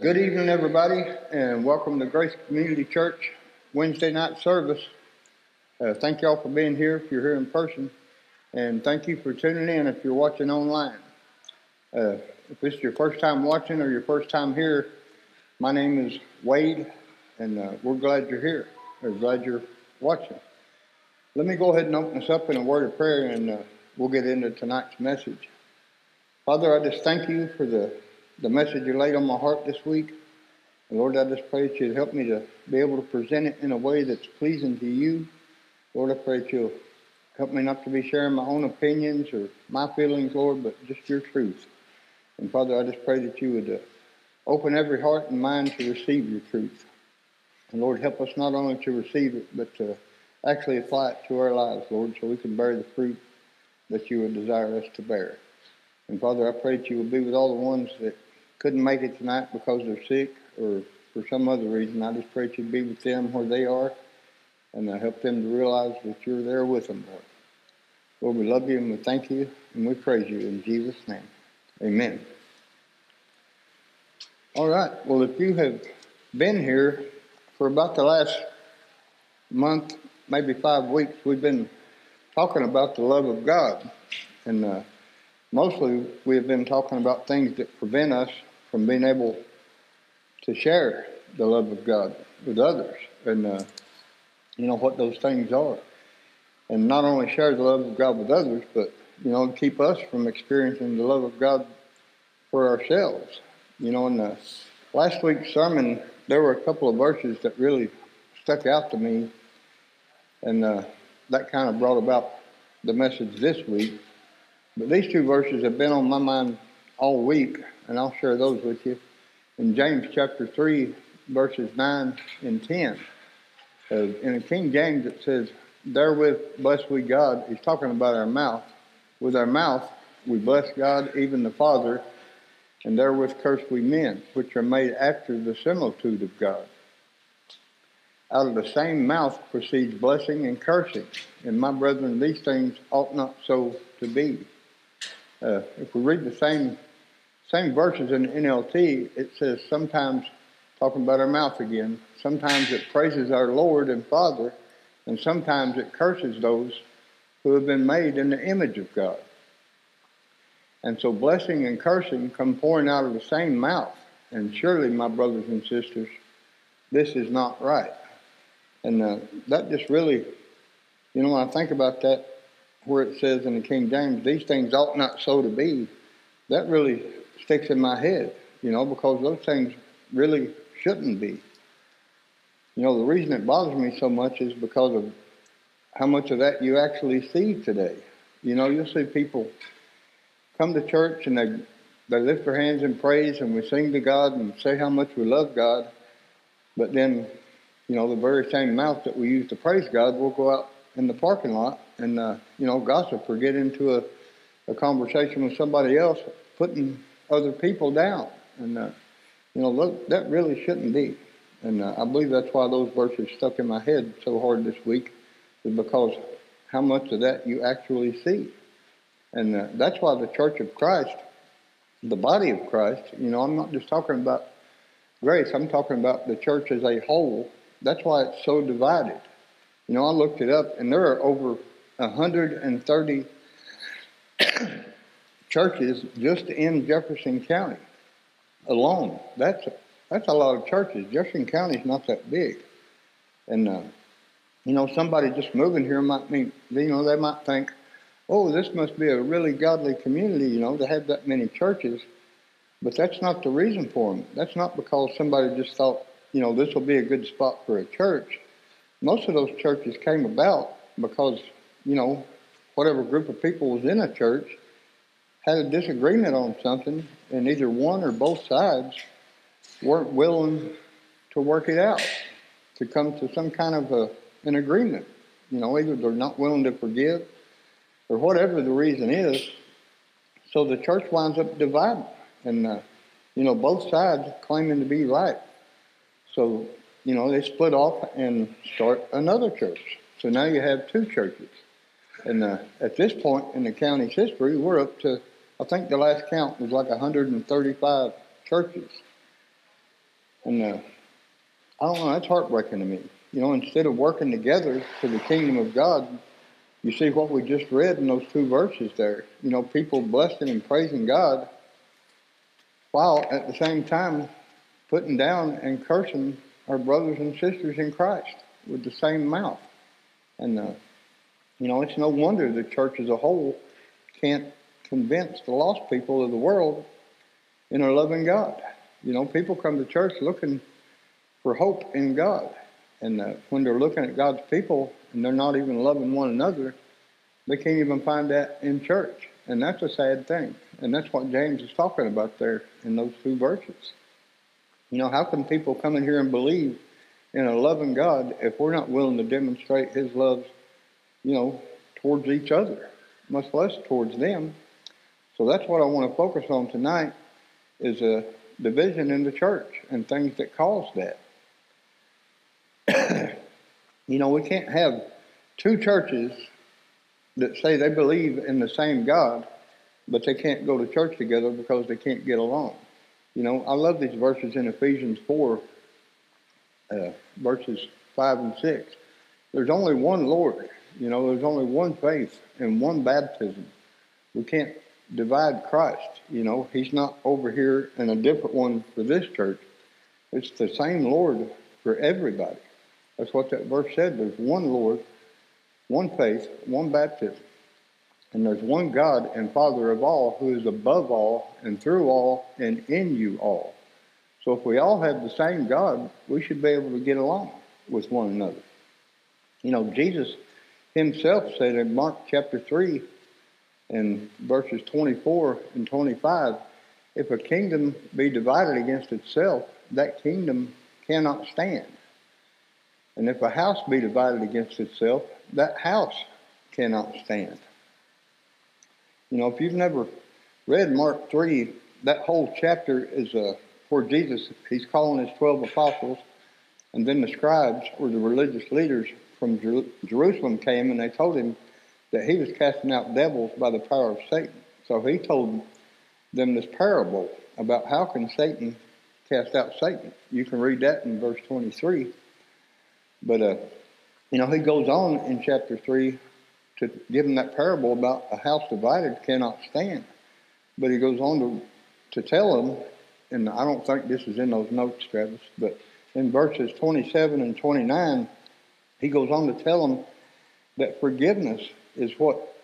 Good evening, everybody, and welcome to Grace Community Church Wednesday night service. Uh, thank y'all for being here if you're here in person, and thank you for tuning in if you're watching online. Uh, if this is your first time watching or your first time here, my name is Wade, and uh, we're glad you're here. We're glad you're watching. Let me go ahead and open us up in a word of prayer, and uh, we'll get into tonight's message. Father, I just thank you for the the message you laid on my heart this week. Lord, I just pray that you'd help me to be able to present it in a way that's pleasing to you. Lord, I pray that you'll help me not to be sharing my own opinions or my feelings, Lord, but just your truth. And Father, I just pray that you would uh, open every heart and mind to receive your truth. And Lord, help us not only to receive it, but to actually apply it to our lives, Lord, so we can bear the fruit that you would desire us to bear. And Father, I pray that you will be with all the ones that couldn't make it tonight because they're sick or for some other reason, I just pray that you be with them where they are and uh, help them to realize that you're there with them, Lord. Lord, we love you and we thank you and we praise you in Jesus' name. Amen. All right. Well, if you have been here for about the last month, maybe five weeks, we've been talking about the love of God. And uh, mostly we have been talking about things that prevent us from being able to share the love of God with others and, uh, you know, what those things are. And not only share the love of God with others, but, you know, keep us from experiencing the love of God for ourselves. You know, in the last week's sermon, there were a couple of verses that really stuck out to me, and uh, that kind of brought about the message this week. But these two verses have been on my mind all week, and I'll share those with you. In James chapter 3, verses 9 and 10, uh, in the King James it says, Therewith bless we God. He's talking about our mouth. With our mouth we bless God, even the Father, and therewith curse we men, which are made after the similitude of God. Out of the same mouth proceeds blessing and cursing. And my brethren, these things ought not so to be. Uh, if we read the same same verses in the NLT, it says sometimes, talking about our mouth again, sometimes it praises our Lord and Father, and sometimes it curses those who have been made in the image of God. And so blessing and cursing come pouring out of the same mouth. And surely, my brothers and sisters, this is not right. And uh, that just really, you know, when I think about that, where it says in the King James, these things ought not so to be, that really sticks in my head, you know, because those things really shouldn't be. You know, the reason it bothers me so much is because of how much of that you actually see today. You know, you'll see people come to church and they they lift their hands in praise and we sing to God and say how much we love God, but then, you know, the very same mouth that we use to praise God, we'll go out in the parking lot and uh, you know gossip or get into a, a conversation with somebody else, putting other people down. And, uh, you know, look, that really shouldn't be. And uh, I believe that's why those verses stuck in my head so hard this week, is because how much of that you actually see. And uh, that's why the Church of Christ, the body of Christ, you know, I'm not just talking about grace, I'm talking about the church as a whole. That's why it's so divided. You know, I looked it up, and there are over 130 churches just in Jefferson County alone. That's a, that's a lot of churches. Jefferson County is not that big, and uh, you know somebody just moving here might mean you know they might think, oh, this must be a really godly community. You know, to have that many churches, but that's not the reason for them. That's not because somebody just thought you know this will be a good spot for a church. Most of those churches came about because you know whatever group of people was in a church had a disagreement on something, and either one or both sides weren't willing to work it out, to come to some kind of a, an agreement. You know, either they're not willing to forgive, or whatever the reason is. So the church winds up divided, and uh, you know both sides claiming to be right. So you know they split off and start another church. So now you have two churches. And at this point in the county's history, we're up to I think the last count was like 135 churches. And uh, I don't know, that's heartbreaking to me. You know, instead of working together for the kingdom of God, you see what we just read in those two verses there. You know, people blessing and praising God while at the same time putting down and cursing our brothers and sisters in Christ with the same mouth. And, uh, you know, it's no wonder the church as a whole can't convince the lost people of the world in a loving God. You know, people come to church looking for hope in God. And uh, when they're looking at God's people and they're not even loving one another, they can't even find that in church. And that's a sad thing. And that's what James is talking about there in those two verses. You know, how can people come in here and believe in a loving God if we're not willing to demonstrate His love, you know, towards each other, much less towards them? So that's what I want to focus on tonight is a division in the church and things that cause that. you know, we can't have two churches that say they believe in the same God, but they can't go to church together because they can't get along. You know, I love these verses in Ephesians 4, uh, verses 5 and 6. There's only one Lord. You know, there's only one faith and one baptism. We can't divide Christ. You know, He's not over here in a different one for this church. It's the same Lord for everybody. That's what that verse said. There's one Lord, one faith, one baptism. And there's one God and Father of all who is above all and through all and in you all. So if we all have the same God, we should be able to get along with one another. You know, Jesus himself said in Mark chapter 3 and verses 24 and 25, if a kingdom be divided against itself, that kingdom cannot stand. And if a house be divided against itself, that house cannot stand. You know, if you've never read Mark 3, that whole chapter is uh, for Jesus. He's calling his 12 apostles, and then the scribes or the religious leaders from Jer- Jerusalem came and they told him that he was casting out devils by the power of Satan. So he told them this parable about how can Satan cast out Satan. You can read that in verse 23. But, uh, you know, he goes on in chapter 3 to give them that parable about a house divided cannot stand. But he goes on to, to tell them, and I don't think this is in those notes, Travis, but in verses 27 and 29, he goes on to tell them that forgiveness is what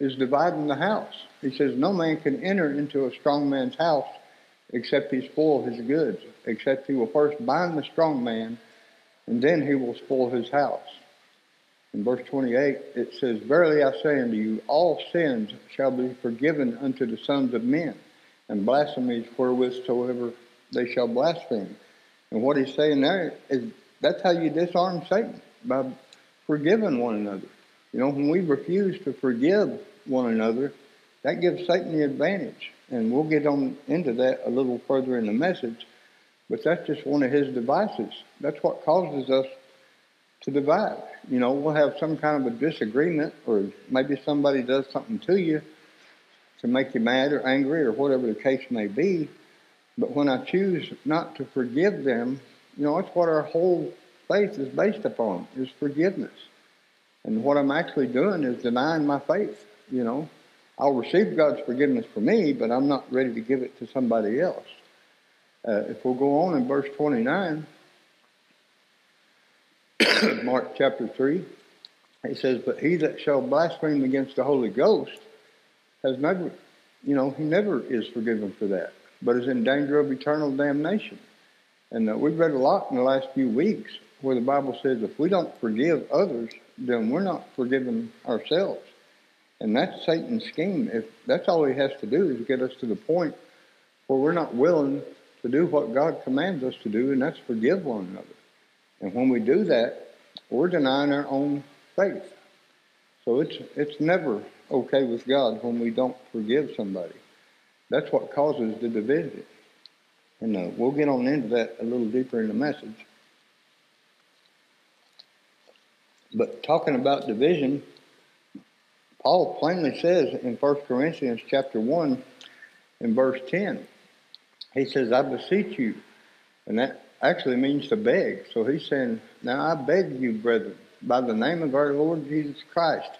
is dividing the house. He says, No man can enter into a strong man's house except he spoil his goods, except he will first bind the strong man, and then he will spoil his house. In verse 28, it says, Verily I say unto you, all sins shall be forgiven unto the sons of men, and blasphemies wherewith soever they shall blaspheme. And what he's saying there is that's how you disarm Satan, by forgiving one another. You know, when we refuse to forgive one another, that gives Satan the advantage. And we'll get on into that a little further in the message. But that's just one of his devices. That's what causes us to divide. You know, we'll have some kind of a disagreement, or maybe somebody does something to you to make you mad or angry or whatever the case may be. But when I choose not to forgive them, you know, that's what our whole faith is based upon, is forgiveness. And what I'm actually doing is denying my faith. You know, I'll receive God's forgiveness for me, but I'm not ready to give it to somebody else. Uh, if we'll go on in verse 29, Mark chapter 3, it says, But he that shall blaspheme against the Holy Ghost has never, you know, he never is forgiven for that, but is in danger of eternal damnation. And uh, we've read a lot in the last few weeks where the Bible says if we don't forgive others, then we're not forgiving ourselves. And that's Satan's scheme. If that's all he has to do is get us to the point where we're not willing to do what God commands us to do, and that's forgive one another. And when we do that, we're denying our own faith. So it's it's never okay with God when we don't forgive somebody. That's what causes the division. And uh, we'll get on into that a little deeper in the message. But talking about division, Paul plainly says in 1 Corinthians chapter 1 in verse 10, he says, I beseech you, and that actually means to beg. So he's saying, Now I beg you, brethren, by the name of our Lord Jesus Christ,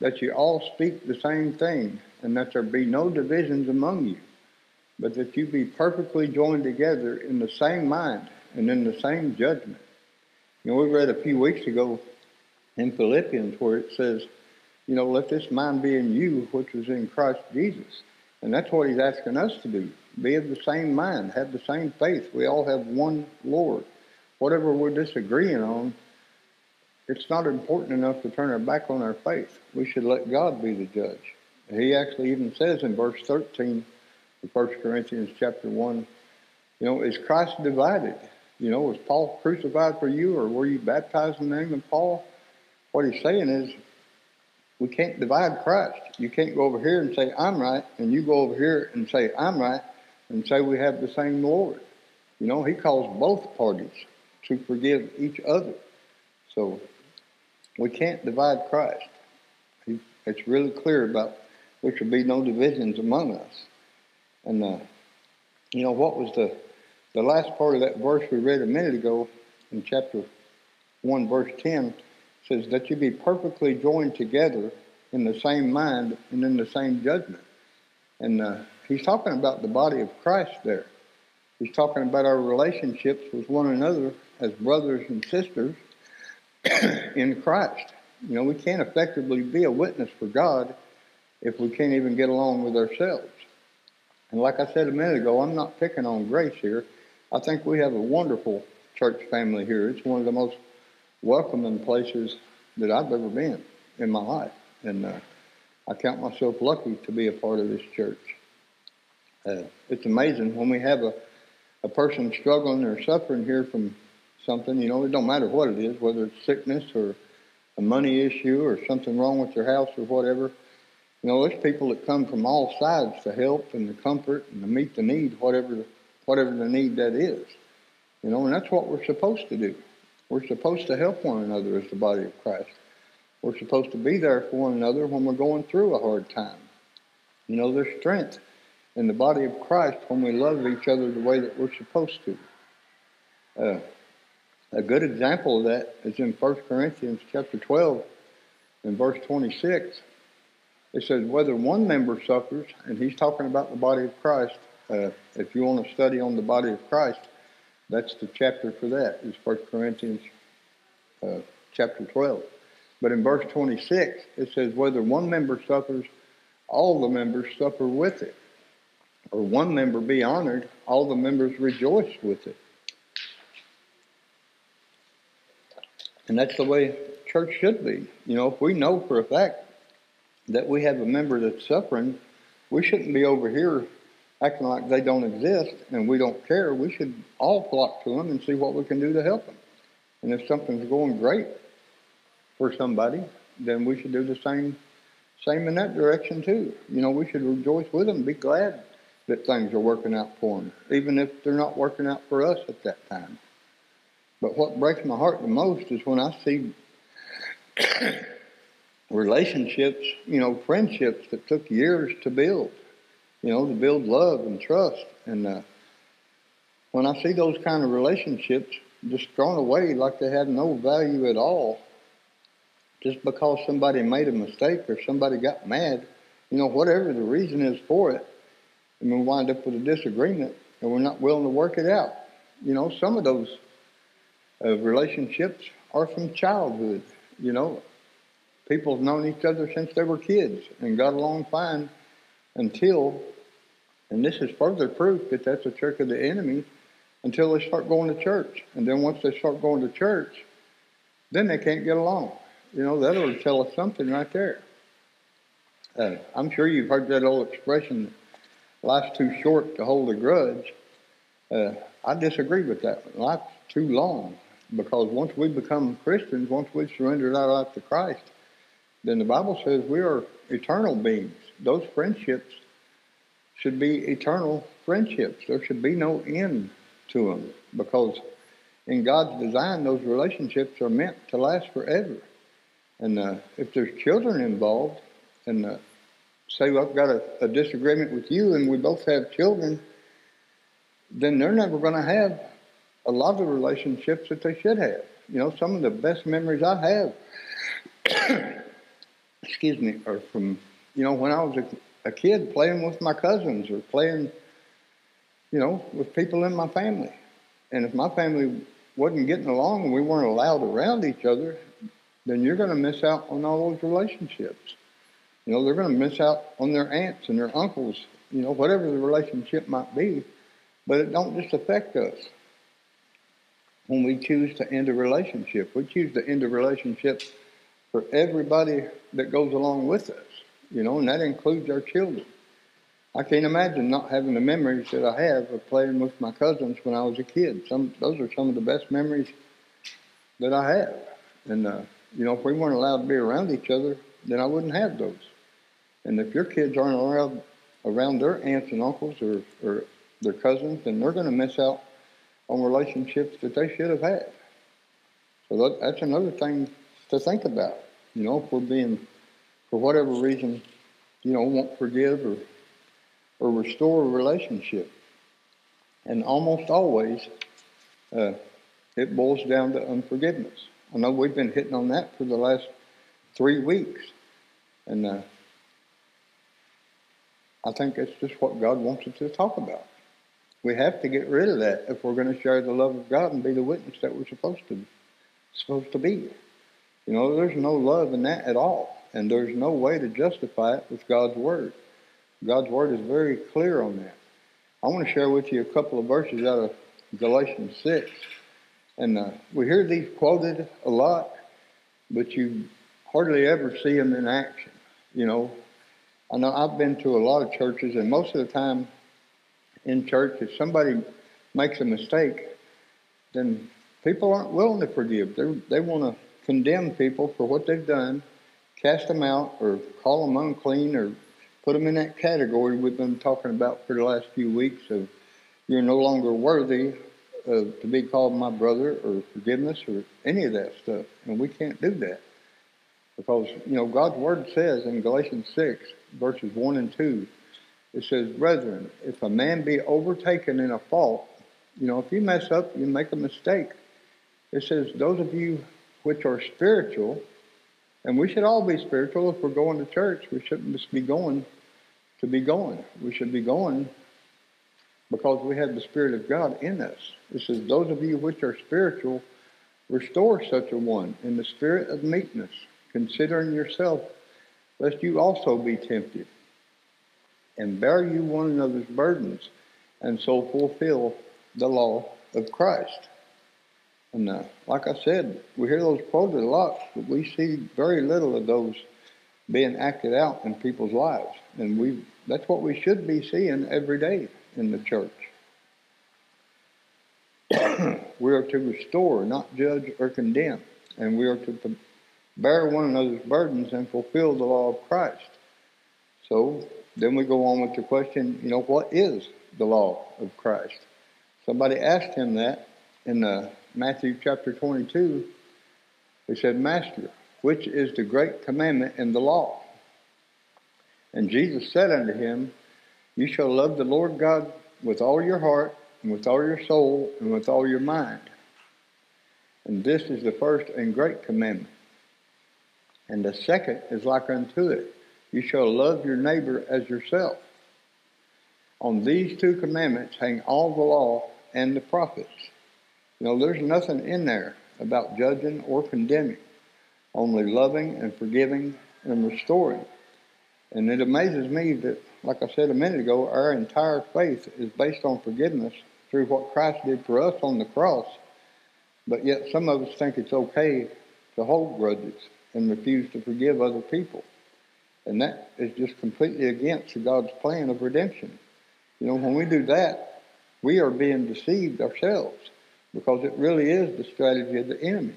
that you all speak the same thing, and that there be no divisions among you, but that you be perfectly joined together in the same mind and in the same judgment. You know, we read a few weeks ago in Philippians where it says, you know, let this mind be in you, which was in Christ Jesus. And that's what he's asking us to do. Be of the same mind, have the same faith. We all have one Lord. Whatever we're disagreeing on, it's not important enough to turn our back on our faith. We should let God be the judge. He actually even says in verse 13 of 1 Corinthians chapter 1, you know, is Christ divided? You know, was Paul crucified for you or were you baptized in the name of Paul? What he's saying is we can't divide Christ. You can't go over here and say, I'm right, and you go over here and say, I'm right, and say we have the same Lord. You know, he calls both parties to forgive each other. So we can't divide Christ. He, it's really clear about there should be no divisions among us. And, uh, you know, what was the, the last part of that verse we read a minute ago in chapter 1, verse 10 says that you be perfectly joined together in the same mind and in the same judgment. And uh, he's talking about the body of Christ there. He's talking about our relationships with one another as brothers and sisters in Christ. You know, we can't effectively be a witness for God if we can't even get along with ourselves. And like I said a minute ago, I'm not picking on Grace here. I think we have a wonderful church family here. It's one of the most welcoming places that I've ever been in my life. And uh, I count myself lucky to be a part of this church. Uh, it's amazing when we have a, a person struggling or suffering here from something, you know, it don't matter what it is, whether it's sickness or a money issue or something wrong with your house or whatever. You know, there's people that come from all sides to help and to comfort and to meet the need, whatever whatever the need that is. You know, and that's what we're supposed to do. We're supposed to help one another as the body of Christ. We're supposed to be there for one another when we're going through a hard time. You know, there's strength in the body of Christ when we love each other the way that we're supposed to. Uh, a good example of that is in 1 Corinthians chapter 12 and verse 26. It says, whether one member suffers, and he's talking about the body of Christ. Uh, if you want to study on the body of Christ, that's the chapter for that, is 1 Corinthians uh, chapter 12. But in verse 26, it says, whether one member suffers, all the members suffer with it. Or one member be honored, all the members rejoice with it. And that's the way church should be. You know, if we know for a fact that we have a member that's suffering, we shouldn't be over here acting like they don't exist and we don't care. We should all flock to them and see what we can do to help them. And if something's going great for somebody, then we should do the same same in that direction too. You know, we should rejoice with them, be glad that things are working out for them, even if they're not working out for us at that time. But what breaks my heart the most is when I see relationships, you know, friendships that took years to build, you know, to build love and trust. And uh, when I see those kind of relationships just thrown away like they had no value at all, just because somebody made a mistake or somebody got mad, you know, whatever the reason is for it, and we wind up with a disagreement and we're not willing to work it out. You know, some of those uh, relationships are from childhood. You know, people have known each other since they were kids and got along fine until, and this is further proof that that's a trick of the enemy, until they start going to church. And then once they start going to church, then they can't get along. You know, that ought to tell us something right there. Uh, I'm sure you've heard that old expression, life's too short to hold a grudge. Uh, I disagree with that. Life's too long because once we become Christians, once we surrender our life to Christ, then the Bible says we are eternal beings. Those friendships should be eternal friendships. There should be no end to them because in God's design, those relationships are meant to last forever. And uh, if there's children involved, and uh, say I've got a, a, disagreement with you and we both have children, then they're never going to have a lot of the relationships that they should have. You know, some of the best memories I have, excuse me, are from, you know, when I was a, a kid playing with my cousins or playing, you know, with people in my family. And if my family wasn't getting along and we weren't allowed around each other, then you're going to miss out on all those relationships. You know, they're going to miss out on their aunts and their uncles, you know, whatever the relationship might be. But it don't just affect us when we choose to end a relationship. We choose to end a relationship for everybody that goes along with us, you know, and that includes our children. I can't imagine not having the memories that I have of playing with my cousins when I was a kid. Some those are some of the best memories that I have. And uh, you know, if we weren't allowed to be around each other, then I wouldn't have those. And if your kids aren't allowed around their aunts and uncles or, or their cousins, then they're going to miss out on relationships that they should have had. So that, that's another thing to think about. You know, if we're being, for whatever reason, you know, won't forgive or or restore a relationship. And almost always, uh, it boils down to unforgiveness. I know we've been hitting on that for the last three weeks. And uh, I think that's just what God wants us to talk about. We have to get rid of that if we're going to share the love of God and be the witness that we're supposed to supposed to be. You know, there's no love in that at all, and there's no way to justify it with God's word. God's word is very clear on that. I want to share with you a couple of verses out of Galatians 6. And uh, we hear these quoted a lot, but you hardly ever see them in action. You know, I know I've been to a lot of churches, and most of the time in church, if somebody makes a mistake, then people aren't willing to forgive. They're, they want to condemn people for what they've done, cast them out, or call them unclean, or put them in that category we've been talking about for the last few weeks of you're no longer worthy of, to be called my brother or forgiveness or any of that stuff. And we can't do that. Because, you know, God's word says in Galatians 6, verses 1 and 2, it says, Brethren, if a man be overtaken in a fault, you know, if you mess up, you make a mistake. It says, Those of you which are spiritual, and we should all be spiritual if we're going to church. We shouldn't just be going to be going. We should be going because we have the Spirit of God in us. It says, Those of you which are spiritual, restore such a one in the spirit of meekness, considering yourself, lest you also be tempted. And bear you one another's burdens, and so fulfill the law of Christ. And uh, like I said, we hear those quoted a lot, but we see very little of those being acted out in people's lives. And we that's what we should be seeing every day in the church. we are to restore, not judge or condemn. And we are to bear one another's burdens and fulfill the law of Christ. So then we go on with the question, you know, what is the law of Christ? Somebody asked him that in the Matthew chapter 22, he said, Master, which is the great commandment in the law? And Jesus said unto him, You shall love the Lord God with all your heart, and with all your soul, and with all your mind. And this is the first and great commandment. And the second is like unto it You shall love your neighbor as yourself. On these two commandments hang all the law and the prophets. You know, there's nothing in there about judging or condemning, only loving and forgiving and restoring. And it amazes me that, like I said a minute ago, our entire faith is based on forgiveness through what Christ did for us on the cross. But yet some of us think it's okay to hold grudges and refuse to forgive other people. And that is just completely against God's plan of redemption. You know, when we do that, we are being deceived ourselves because it really is the strategy of the enemy.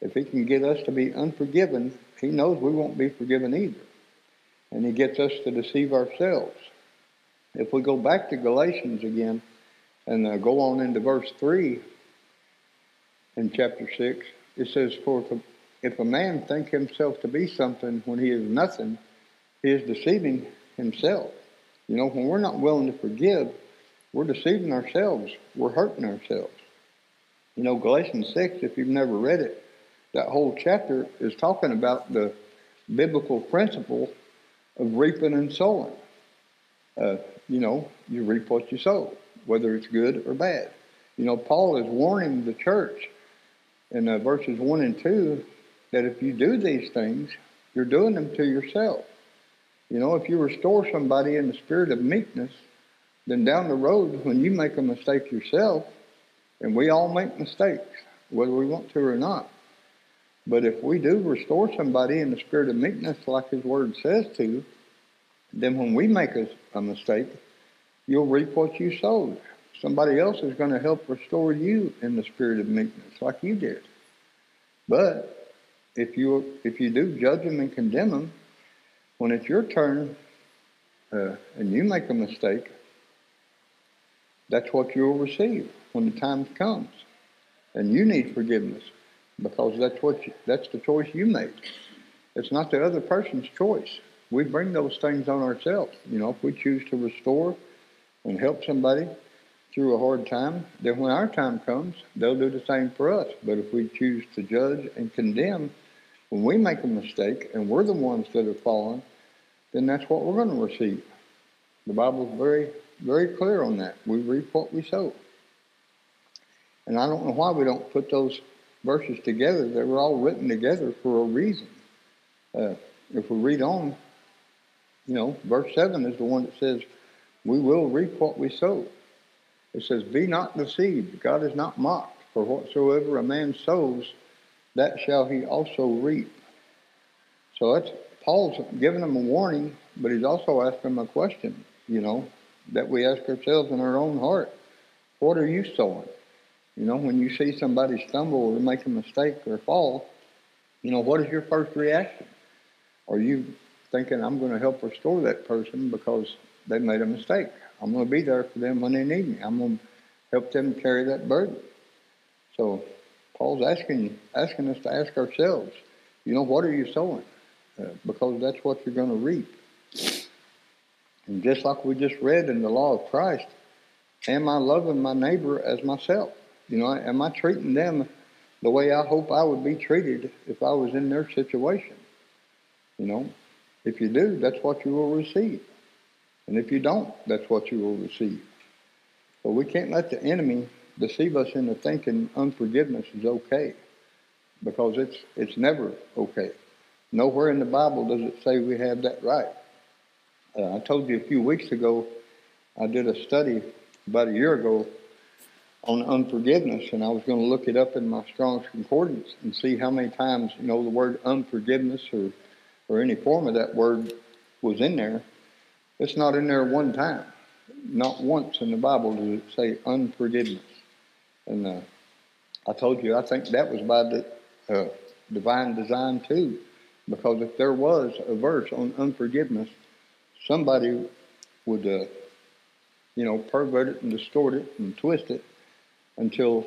If he can get us to be unforgiven, he knows we won't be forgiven either. And he gets us to deceive ourselves. If we go back to Galatians again and uh, go on into verse 3 in chapter 6, it says, For if a man think himself to be something when he is nothing, he is deceiving himself. You know, when we're not willing to forgive, we're deceiving ourselves. We're hurting ourselves. You know, Galatians 6, if you've never read it, that whole chapter is talking about the biblical principle of reaping and sowing. Uh, you know, you reap what you sow, whether it's good or bad. You know, Paul is warning the church in uh, verses 1 and 2 that if you do these things, you're doing them to yourself. You know, if you restore somebody in the spirit of meekness, then down the road, when you make a mistake yourself, and we all make mistakes, whether we want to or not. But if we do restore somebody in the spirit of meekness, like His Word says to, then when we make a, a mistake, you'll reap what you sowed. Somebody else is going to help restore you in the spirit of meekness, like you did. But if you if you do judge them and condemn them, when it's your turn uh, and you make a mistake, that's what you'll receive when the time comes. And you need forgiveness because that's what you, that's the choice you made. It's not the other person's choice. We bring those things on ourselves. You know, if we choose to restore and help somebody through a hard time, then when our time comes, they'll do the same for us. But if we choose to judge and condemn when we make a mistake and we're the ones that are fallen, then that's what we're going to receive. The Bible's very, very clear on that. We reap what we sow. And I don't know why we don't put those verses together. They were all written together for a reason. Uh, if we read on, you know, verse 7 is the one that says, We will reap what we sow. It says, Be not deceived. God is not mocked. For whatsoever a man sows, that shall he also reap. So that's Paul's giving them a warning, but he's also asking them a question, you know, that we ask ourselves in our own heart. What are you sowing? You know, when you see somebody stumble or make a mistake or fall, you know, what is your first reaction? Are you thinking, I'm going to help restore that person because they made a mistake? I'm going to be there for them when they need me. I'm going to help them carry that burden. So Paul's asking asking us to ask ourselves, you know, what are you sowing? Uh, because that's what you're going to reap. And just like we just read in the law of Christ, am I loving my neighbor as myself? You know, am I treating them the way I hope I would be treated if I was in their situation? You know, if you do, that's what you will receive. And if you don't, that's what you will receive. But we can't let the enemy deceive us into thinking unforgiveness is okay because it's it's never okay. Nowhere in the Bible does it say we have that right. Uh, I told you a few weeks ago, I did a study about a year ago on unforgiveness, and I was going to look it up in my Strong's Concordance and see how many times, you know, the word unforgiveness or, or any form of that word was in there. It's not in there one time. Not once in the Bible does it say unforgiveness. And uh, I told you, I think that was by the uh, divine design too. Because if there was a verse on unforgiveness, somebody would, uh, you know, pervert it and distort it and twist it until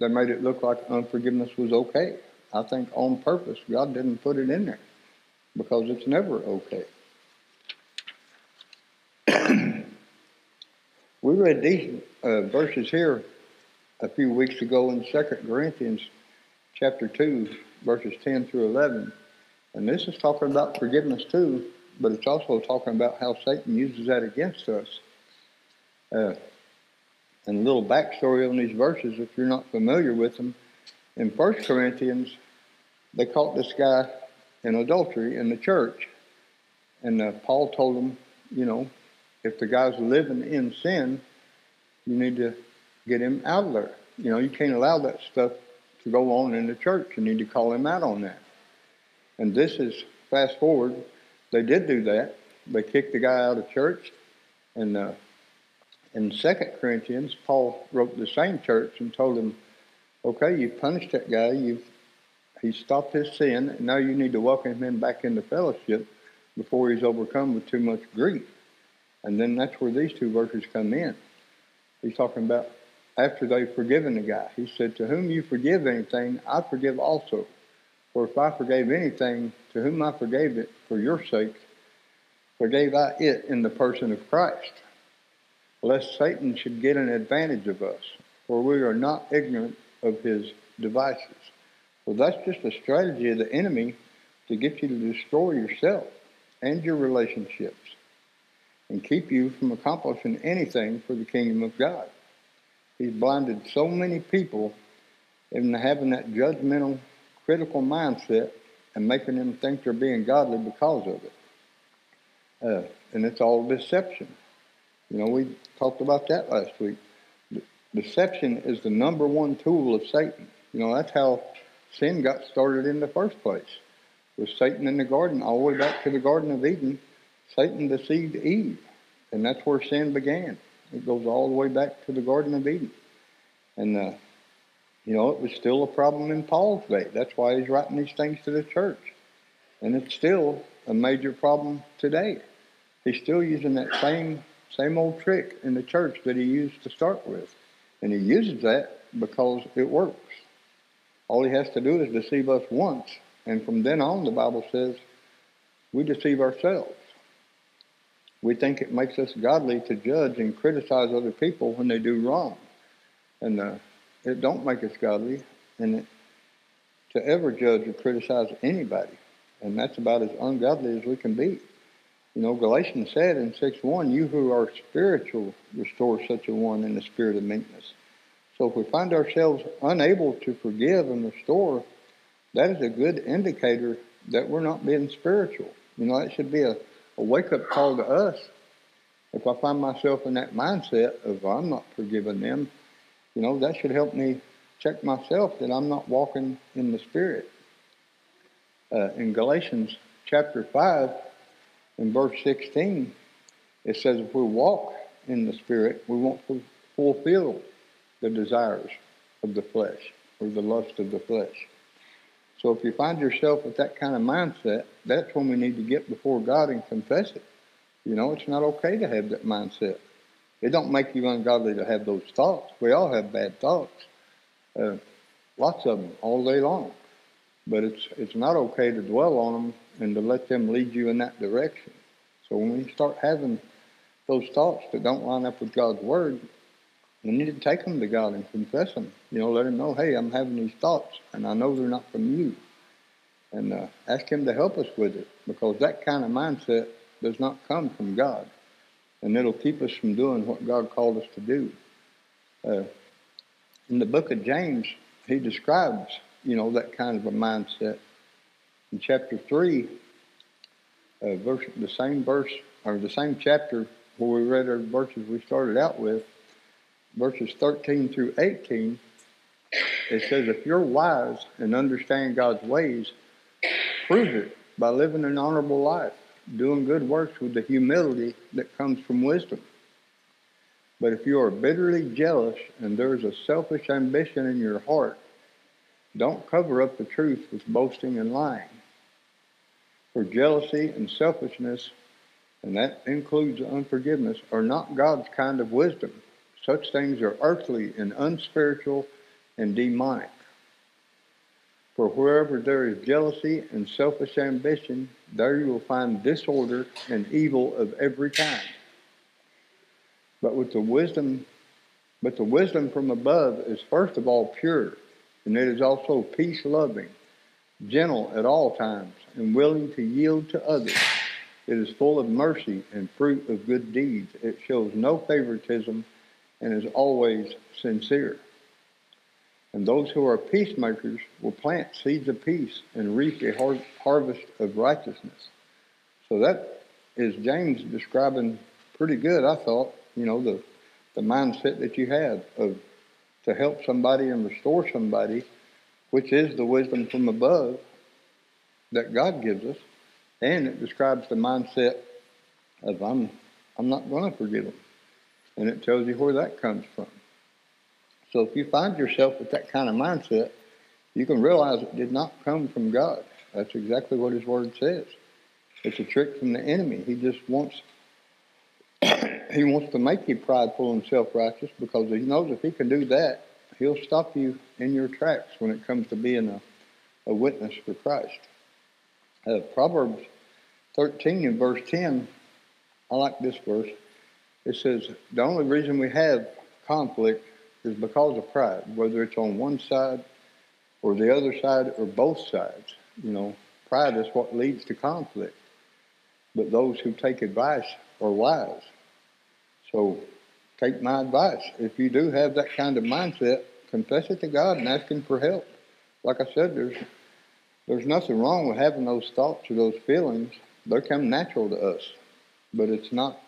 they made it look like unforgiveness was okay. I think on purpose, God didn't put it in there because it's never okay. we read these uh, verses here a few weeks ago in Second Corinthians chapter 2, verses 10 through 11. And this is talking about forgiveness too, but it's also talking about how Satan uses that against us. Uh, and a little backstory on these verses, if you're not familiar with them. In First Corinthians, they caught this guy in adultery in the church. And uh, Paul told them, you know, if the guy's living in sin, you need to get him out of there. You know, you can't allow that stuff to go on in the church. You need to call him out on that. And this is fast forward. They did do that. They kicked the guy out of church. And uh, in Second Corinthians, Paul wrote the same church and told them, "Okay, you've punished that guy. You've he stopped his sin, and now you need to welcome him back into fellowship before he's overcome with too much grief." And then that's where these two verses come in. He's talking about after they've forgiven the guy. He said, To whom you forgive anything, I forgive also. For if I forgave anything, to whom I forgave it for your sake, forgave I it in the person of Christ. Lest Satan should get an advantage of us. for we are not ignorant of his devices. So that's just a strategy of the enemy to get you to destroy yourself and your relationships and keep you from accomplishing anything for the kingdom of God. He's blinded so many people into having that judgmental, critical mindset and making them think they're being godly because of it. Uh, and it's all deception. You know, we talked about that last week. Deception is the number one tool of Satan. You know, that's how sin got started in the first place. With Satan in the garden, all the way back to the Garden of Eden, Satan deceived Eve, and that's where sin began. It goes all the way back to the Garden of Eden, and uh, you know it was still a problem in Paul's day. That's why he's writing these things to the church, and it's still a major problem today. He's still using that same same old trick in the church that he used to start with, and he uses that because it works. All he has to do is deceive us once, and from then on, the Bible says we deceive ourselves. We think it makes us godly to judge and criticize other people when they do wrong, and uh, it don't make us godly, and it, to ever judge or criticize anybody, and that's about as ungodly as we can be. You know, Galatians said in 6 1, You who are spiritual, restore such a one in the spirit of meekness. So if we find ourselves unable to forgive and restore, that is a good indicator that we're not being spiritual. You know, that should be a, a wake up call to us. If I find myself in that mindset of I'm not forgiving them, you know, that should help me check myself that I'm not walking in the Spirit. Uh, in Galatians chapter 5, in verse 16, it says, if we walk in the Spirit, we won't fulfill the desires of the flesh or the lust of the flesh. So if you find yourself with that kind of mindset, that's when we need to get before God and confess it. You know, it's not okay to have that mindset. It don't make you ungodly to have those thoughts. We all have bad thoughts, uh, lots of them all day long. But it's it's not okay to dwell on them and to let them lead you in that direction. So when we start having those thoughts that don't line up with God's word, we need to take them to God and confess them. You know, let Him know, hey, I'm having these thoughts, and I know they're not from you. And uh, ask Him to help us with it, because that kind of mindset does not come from God, and it'll keep us from doing what God called us to do. Uh, in the book of James, he describes, you know, that kind of a mindset in chapter 3, uh, verse, the same verse, or the same chapter where we read our verses we started out with, verses 13 through 18, it says, If you're wise and understand God's ways, prove it by living an honorable life, doing good works with the humility that comes from wisdom. But if you are bitterly jealous and there is a selfish ambition in your heart, don't cover up the truth with boasting and lying. For jealousy and selfishness, and that includes unforgiveness, are not God's kind of wisdom. Such things are earthly and unspiritual and demonic. For wherever there is jealousy and selfish ambition, there you will find disorder and evil of every kind. But with the wisdom, but the wisdom from above is first of all pure, and it is also peace loving gentle at all times, and willing to yield to others. It is full of mercy and fruit of good deeds. It shows no favoritism and is always sincere. And those who are peacemakers will plant seeds of peace and reap a har- harvest of righteousness. So that is James describing pretty good, I thought, you know, the, the mindset that you have of to help somebody and restore somebody which is the wisdom from above that God gives us, and it describes the mindset of I'm I'm not going to forgive them, and it tells you where that comes from. So if you find yourself with that kind of mindset, you can realize it did not come from God. That's exactly what His Word says. It's a trick from the enemy. He just wants he wants to make you prideful and self-righteous because he knows if he can do that, He'll stop you in your tracks when it comes to being a, a witness for Christ. Uh, Proverbs 13 and verse 10, I like this verse. It says, The only reason we have conflict is because of pride, whether it's on one side or the other side or both sides. You know, pride is what leads to conflict. But those who take advice are wise. So take my advice. If you do have that kind of mindset, confess it to God and ask Him for help. Like I said, there's there's nothing wrong with having those thoughts or those feelings. They come natural to us, but it's not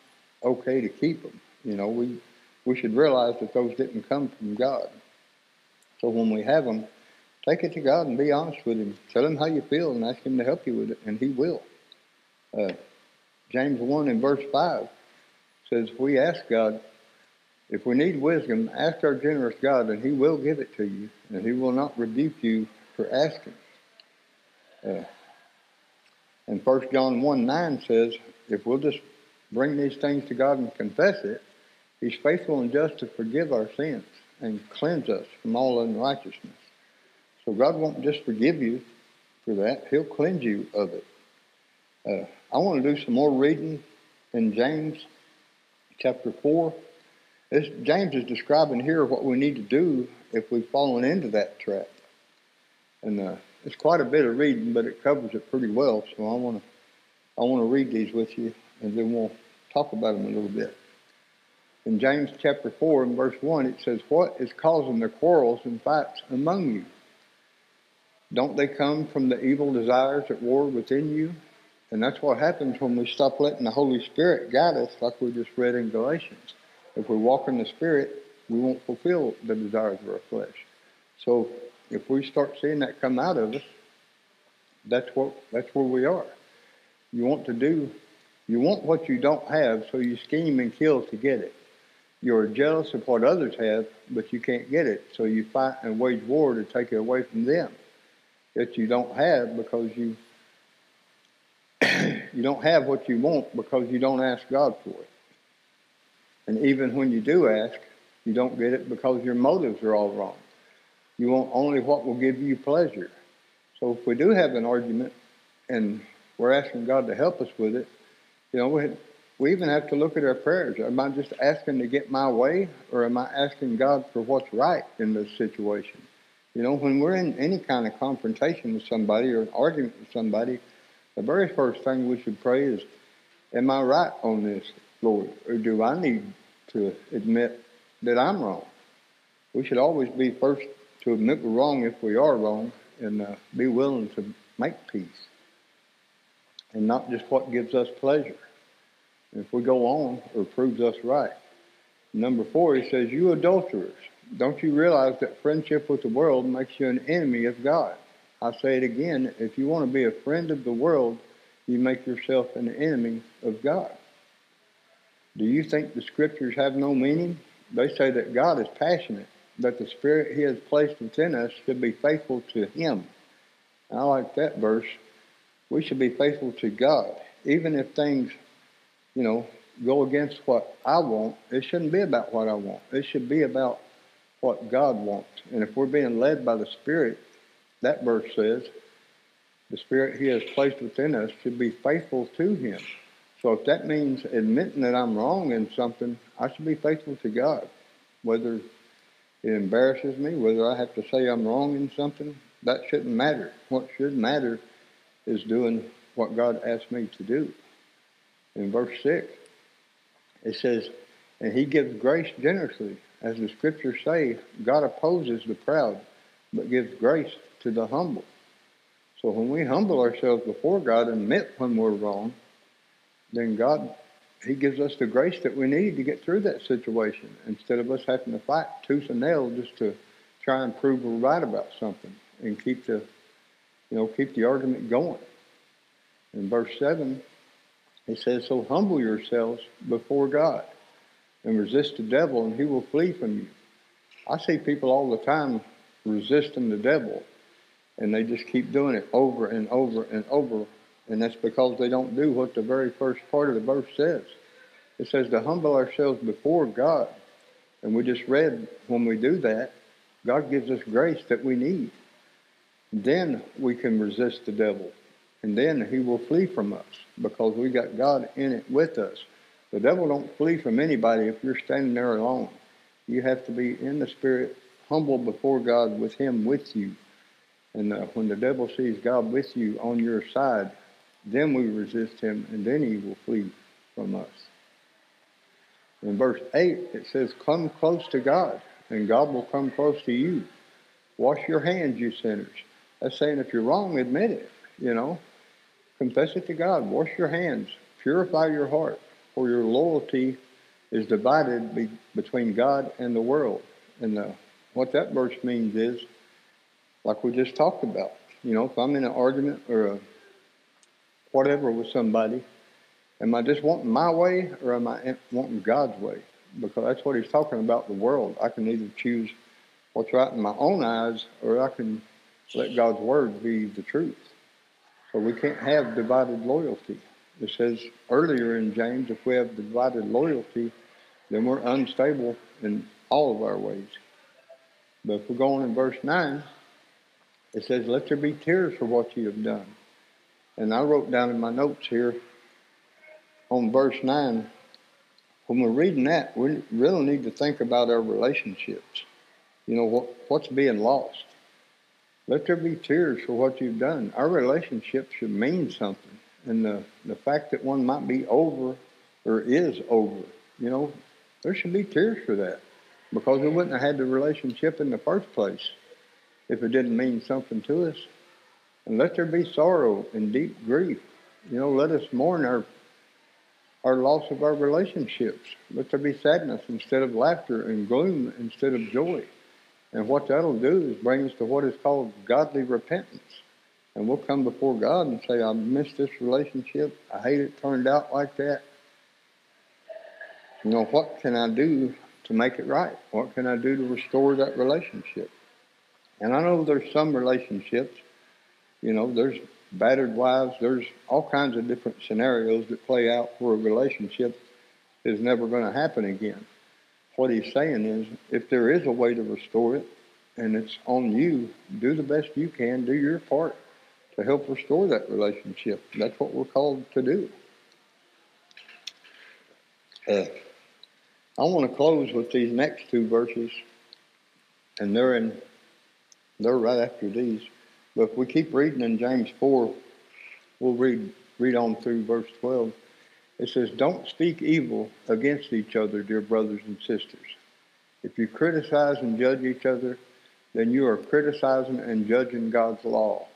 okay to keep them. You know, we we should realize that those didn't come from God. So when we have them, take it to God and be honest with Him. Tell Him how you feel and ask Him to help you with it, and He will. Uh, James 1 in verse 5 says, We ask God, if we need wisdom, ask our generous God, and He will give it to you, and He will not rebuke you for asking. Uh, and 1 John 1 9 says, If we'll just bring these things to God and confess it, He's faithful and just to forgive our sins and cleanse us from all unrighteousness. So God won't just forgive you for that, He'll cleanse you of it. Uh, I want to do some more reading in James chapter 4. This, James is describing here what we need to do if we've fallen into that trap. And uh, it's quite a bit of reading, but it covers it pretty well. So I want to I want to read these with you, and then we'll talk about them a little bit. In James chapter 4 and verse 1, it says, What is causing the quarrels and fights among you? Don't they come from the evil desires at war within you? And that's what happens when we stop letting the Holy Spirit guide us, like we just read in Galatians. If we walk in the Spirit, we won't fulfill the desires of our flesh. So if we start seeing that come out of us, that's what that's where we are. You want to do you want what you don't have, so you scheme and kill to get it. You're jealous of what others have, but you can't get it, so you fight and wage war to take it away from them. That you don't have because you you don't have what you want because you don't ask God for it. And even when you do ask, you don't get it because your motives are all wrong. You want only what will give you pleasure. So if we do have an argument and we're asking God to help us with it, you know, we, we even have to look at our prayers. Am I just asking to get my way or am I asking God for what's right in this situation? You know, when we're in any kind of confrontation with somebody or an argument with somebody, the very first thing we should pray is, Am I right on this, Lord? Or do I need to admit that I'm wrong? We should always be first to admit we're wrong if we are wrong and uh, be willing to make peace and not just what gives us pleasure. If we go on, or proves us right. Number four, he says, You adulterers, don't you realize that friendship with the world makes you an enemy of God? I say it again if you want to be a friend of the world, you make yourself an enemy of God. Do you think the scriptures have no meaning? They say that God is passionate, that the Spirit He has placed within us should be faithful to Him. I like that verse. We should be faithful to God, even if things, you know, go against what I want. It shouldn't be about what I want. It should be about what God wants. And if we're being led by the Spirit, that verse says, the Spirit He has placed within us should be faithful to Him. So if that means admitting that I'm wrong in something, I should be faithful to God. Whether it embarrasses me, whether I have to say I'm wrong in something, that shouldn't matter. What should matter is doing what God asked me to do. In verse 6, it says, And He gives grace generously. As the scriptures say, God opposes the proud, but gives grace to the humble. So when we humble ourselves before God and admit when we're wrong, then God, He gives us the grace that we need to get through that situation instead of us having to fight tooth and nail just to try and prove we're right about something and keep the, you know, keep the argument going. In verse 7, it says, So humble yourselves before God and resist the devil, and he will flee from you. I see people all the time resisting the devil and they just keep doing it over and over and over. And that's because they don't do what the very first part of the verse says. It says to humble ourselves before God. And we just read when we do that, God gives us grace that we need. Then we can resist the devil. And then he will flee from us because we got God in it with us. The devil don't flee from anybody if you're standing there alone. You have to be in the spirit, humble before God with Him with you. And uh, when the devil sees God with you on your side, then we resist him, and then he will flee from us. In verse 8, it says, Come close to God, and God will come close to you. Wash your hands, you sinners. That's saying if you're wrong, admit it, you know. Confess it to God. Wash your hands. Purify your heart, for your loyalty is divided be, between God and the world. And uh, what that verse means is, like we just talked about, you know, if I'm in an argument or a whatever with somebody, am I just wanting my way or am I wanting God's way? Because that's what he's talking about the world. I can either choose what's right in my own eyes or I can let God's word be the truth. So we can't have divided loyalty. It says earlier in James, if we have divided loyalty, then we're unstable in all of our ways. But if we go on in verse 9, it says, Let there be tears for what you have done. And I wrote down in my notes here on verse 9, when we're reading that, we really need to think about our relationships. You know, what, what's being lost? Let there be tears for what you've done. Our relationship should mean something. And the, the fact that one might be over or is over, you know, there should be tears for that because we wouldn't have had the relationship in the first place if it didn't mean something to us. And let there be sorrow and deep grief. You know, let us mourn our our loss of our relationships. Let there be sadness instead of laughter and gloom instead of joy. And what that'll do is bring us to what is called godly repentance. And we'll come before God and say, I missed this relationship. I hate it turned out like that. You know, what can I do to make it right? What can I do to restore that relationship? And I know there's some relationships, you know, there's battered wives, there's all kinds of different scenarios that play out where a relationship is never going to happen again. What he's saying is if there is a way to restore it and it's on you, do the best you can, do your part to help restore that relationship. That's what we're called to do. Uh, I want to close with these next two verses, and they're in they're right after these. But if we keep reading in James 4, we'll read, read on through verse 12. It says, Don't speak evil against each other, dear brothers and sisters. If you criticize and judge each other, then you are criticizing and judging God's law.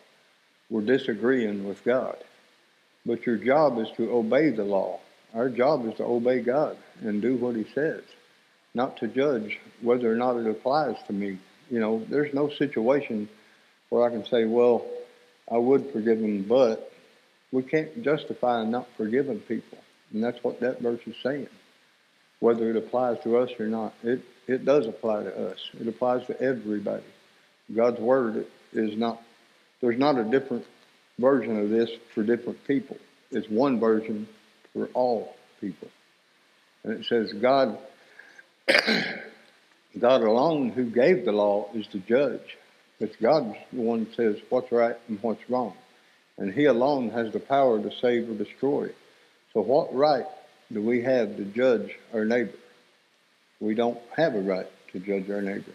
We're disagreeing with God. But your job is to obey the law. Our job is to obey God and do what He says, not to judge whether or not it applies to me. You know, there's no situation where I can say, well, I would forgive them, but we can't justify not forgiving people. And that's what that verse is saying. Whether it applies to us or not, it, it does apply to us. It applies to everybody. God's word is not, there's not a different version of this for different people. It's one version for all people. And it says, God, God alone who gave the law is the judge. It's God the one who says what's right and what's wrong. And He alone has the power to save or destroy. So, what right do we have to judge our neighbor? We don't have a right to judge our neighbor.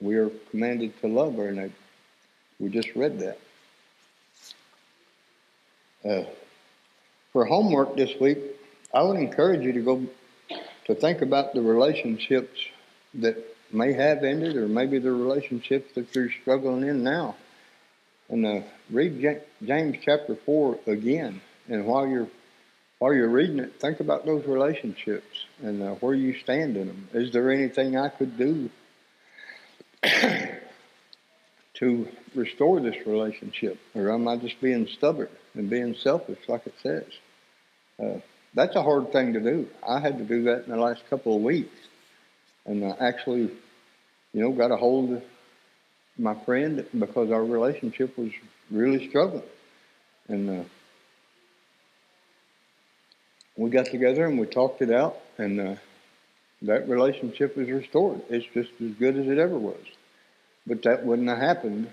We are commanded to love our neighbor. We just read that. Uh, for homework this week, I would encourage you to go to think about the relationships that may have ended, or maybe the relationships that you're struggling in now. And uh, read James chapter four again, and while you're while you're reading it, think about those relationships and uh, where you stand in them. Is there anything I could do to restore this relationship, or am I just being stubborn and being selfish, like it says? Uh, that's a hard thing to do. I had to do that in the last couple of weeks, and uh, actually you know, got a hold of my friend because our relationship was really struggling. And uh, we got together and we talked it out, and uh, that relationship is restored. It's just as good as it ever was. But that wouldn't have happened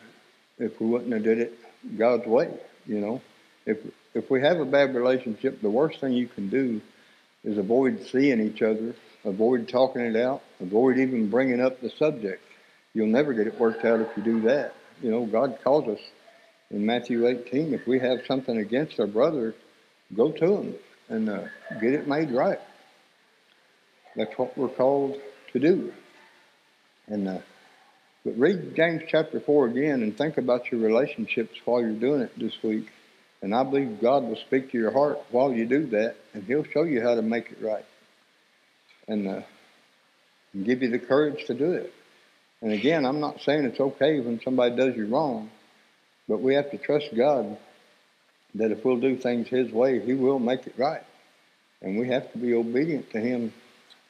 if we wouldn't have did it God's way. You know, if if we have a bad relationship, the worst thing you can do is avoid seeing each other, avoid talking it out, Avoid even bringing up the subject. You'll never get it worked out if you do that. You know, God calls us in Matthew 18. If we have something against our brother, go to him and uh, get it made right. That's what we're called to do. And uh, but read James chapter four again and think about your relationships while you're doing it this week. And I believe God will speak to your heart while you do that, and He'll show you how to make it right, and, uh, and give you the courage to do it. And again, I'm not saying it's okay when somebody does you wrong, but we have to trust God that if we'll do things His way, He will make it right. And we have to be obedient to Him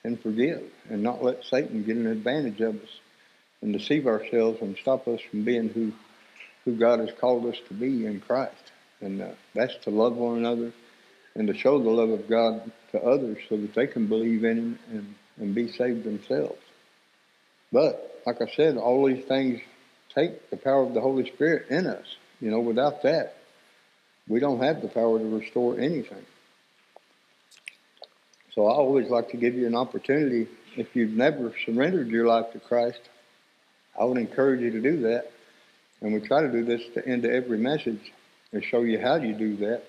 and forgive and not let Satan get an advantage of us and deceive ourselves and stop us from being who, who God has called us to be in Christ. And uh, that's to love one another and to show the love of God to others so that they can believe in Him and, and be saved themselves. But, like I said, all these things take the power of the Holy Spirit in us. You know, without that, we don't have the power to restore anything. So I always like to give you an opportunity. If you've never surrendered your life to Christ, I would encourage you to do that. And we try to do this to end every message and show you how you do that.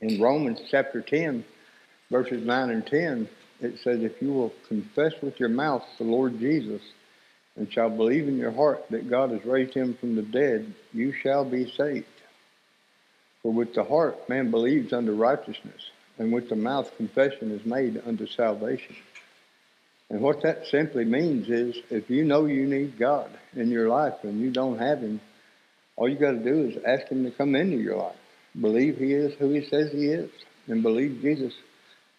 In Romans chapter 10, verses 9 and 10, it says, If you will confess with your mouth the Lord Jesus and shall believe in your heart that God has raised him from the dead, you shall be saved. For with the heart man believes unto righteousness, and with the mouth confession is made unto salvation. And what that simply means is if you know you need God in your life and you don't have Him, all you got to do is ask Him to come into your life. Believe He is who He says He is, and believe Jesus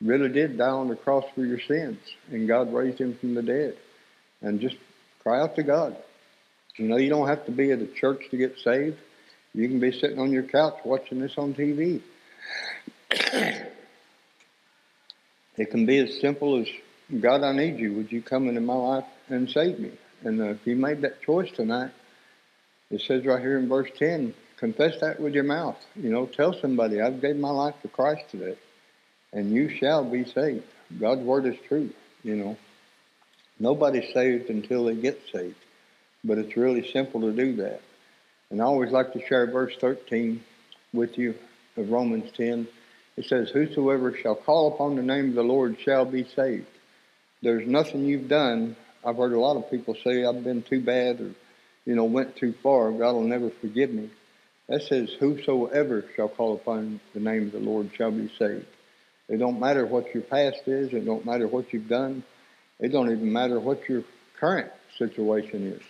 really did die on the cross for your sins, and God raised Him from the dead. And just cry out to God. You know, you don't have to be at a church to get saved. You can be sitting on your couch watching this on TV. it can be as simple as God, I need you. Would you come into my life and save me? And uh, if you made that choice tonight, it says right here in verse 10, confess that with your mouth. You know, tell somebody, I've gave my life to Christ today, and you shall be saved. God's word is true, you know. Nobody's saved until they get saved, but it's really simple to do that. And I always like to share verse 13 with you of Romans 10. It says, Whosoever shall call upon the name of the Lord shall be saved there's nothing you've done. I've heard a lot of people say I've been too bad or, you know, went too far. God will never forgive me. That says, whosoever shall call upon the name of the Lord shall be saved. It don't matter what your past is. It don't matter what you've done. It don't even matter what your current situation is.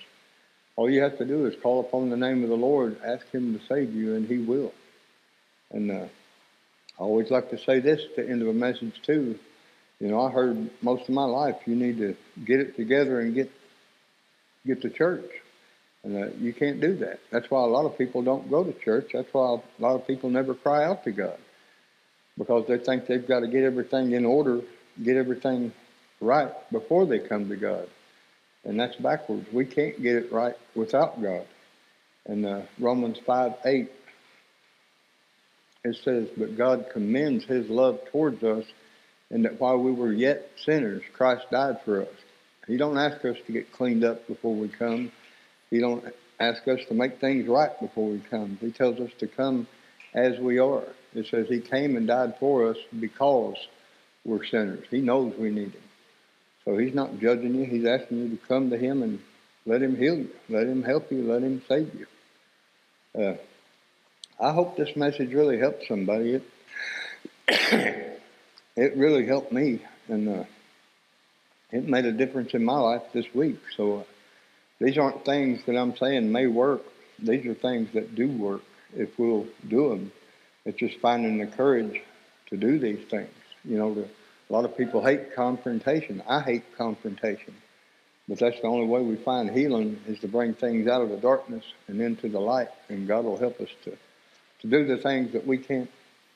All you have to do is call upon the name of the Lord, ask Him to save you, and He will. And uh, I always like to say this at the end of a message too. You know, I heard most of my life you need to get it together and get get to church, and uh, you can't do that. That's why a lot of people don't go to church. That's why a lot of people never cry out to God because they think they've got to get everything in order, get everything right before they come to God, and that's backwards. We can't get it right without God. And uh, Romans five eight it says, "But God commends His love towards us." and that while we were yet sinners, Christ died for us. He don't ask us to get cleaned up before we come. He don't ask us to make things right before we come. He tells us to come as we are. It says he came and died for us because we're sinners. He knows we need him. So he's not judging you. He's asking you to come to him and let him heal you. Let him help you. Let him save you. Uh, I hope this message really helped somebody. It it really helped me, and uh, it made a difference in my life this week. So uh, these aren't things that I'm saying may work. These are things that do work if we'll do them. It's just finding the courage to do these things. You know, the, a lot of people hate confrontation. I hate confrontation. But that's the only way we find healing is to bring things out of the darkness and into the light. And God will help us to, to do the things that we can't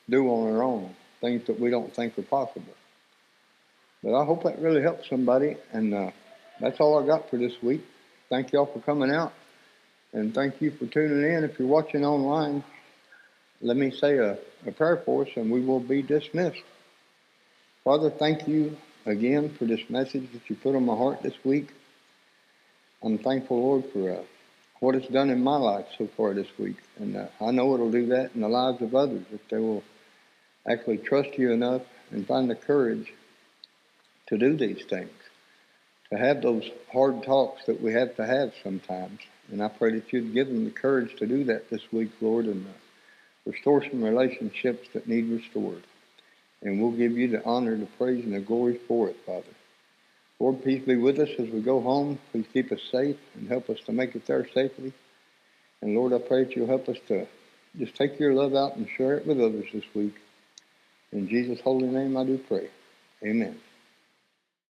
do on our own things that we don't think are possible. But I hope that really helps somebody, and uh, that's all I got for this week. Thank y'all for coming out, and thank you for tuning in. If you're watching online, let me say a, a prayer for us, and we will be dismissed. Father, thank you again for this message that you put on my heart this week. I'm thankful, Lord, for uh, what it's done in my life so far this week. And uh, I know it'll do that in the lives of others if they will actually trust you enough and find the courage to do these things, to have those hard talks that we have to have sometimes. And I pray that you'd give them the courage to do that this week, Lord, and uh, restore some relationships that need restored. And we'll give you the honor, the praise, and the glory for it, Father. Lord, please be with us as we go home. Please keep us safe and help us to make it there safely. And Lord, I pray that you'll help us to just take your love out and share it with others this week. In Jesus' holy name I do pray. Amen.